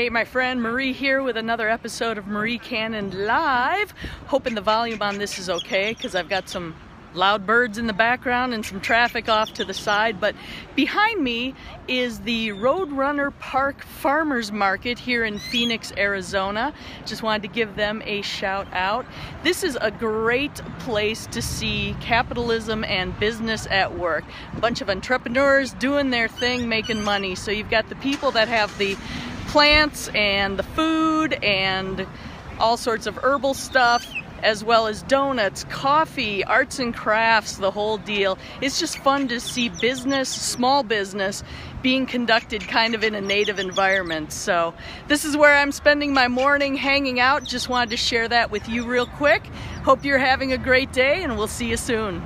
Hey, my friend Marie here with another episode of Marie Cannon Live. Hoping the volume on this is okay because I've got some loud birds in the background and some traffic off to the side. But behind me is the Roadrunner Park Farmers Market here in Phoenix, Arizona. Just wanted to give them a shout out. This is a great place to see capitalism and business at work. A bunch of entrepreneurs doing their thing, making money. So you've got the people that have the plants and the food and all sorts of herbal stuff as well as donuts, coffee, arts and crafts, the whole deal. It's just fun to see business, small business, being conducted kind of in a native environment. So this is where I'm spending my morning hanging out. Just wanted to share that with you real quick. Hope you're having a great day and we'll see you soon.